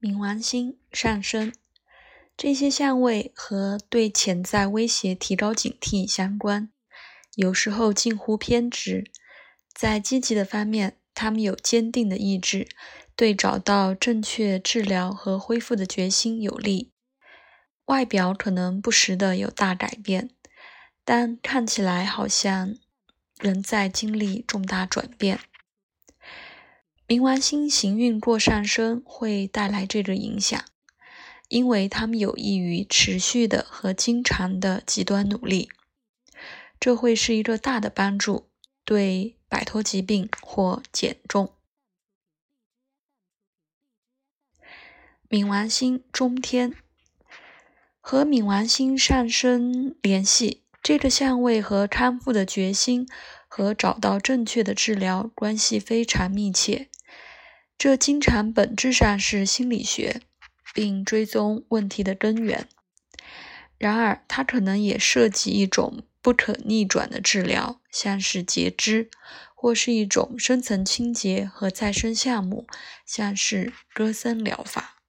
冥王星上升，这些相位和对潜在威胁提高警惕相关，有时候近乎偏执。在积极的方面，他们有坚定的意志，对找到正确治疗和恢复的决心有利。外表可能不时的有大改变，但看起来好像仍在经历重大转变。冥王星行运过上升会带来这个影响，因为他们有益于持续的和经常的极端努力，这会是一个大的帮助，对摆脱疾病或减重。冥王星中天和冥王星上升联系，这个相位和康复的决心和找到正确的治疗关系非常密切。这经常本质上是心理学，并追踪问题的根源。然而，它可能也涉及一种不可逆转的治疗，像是截肢，或是一种深层清洁和再生项目，像是戈森疗法。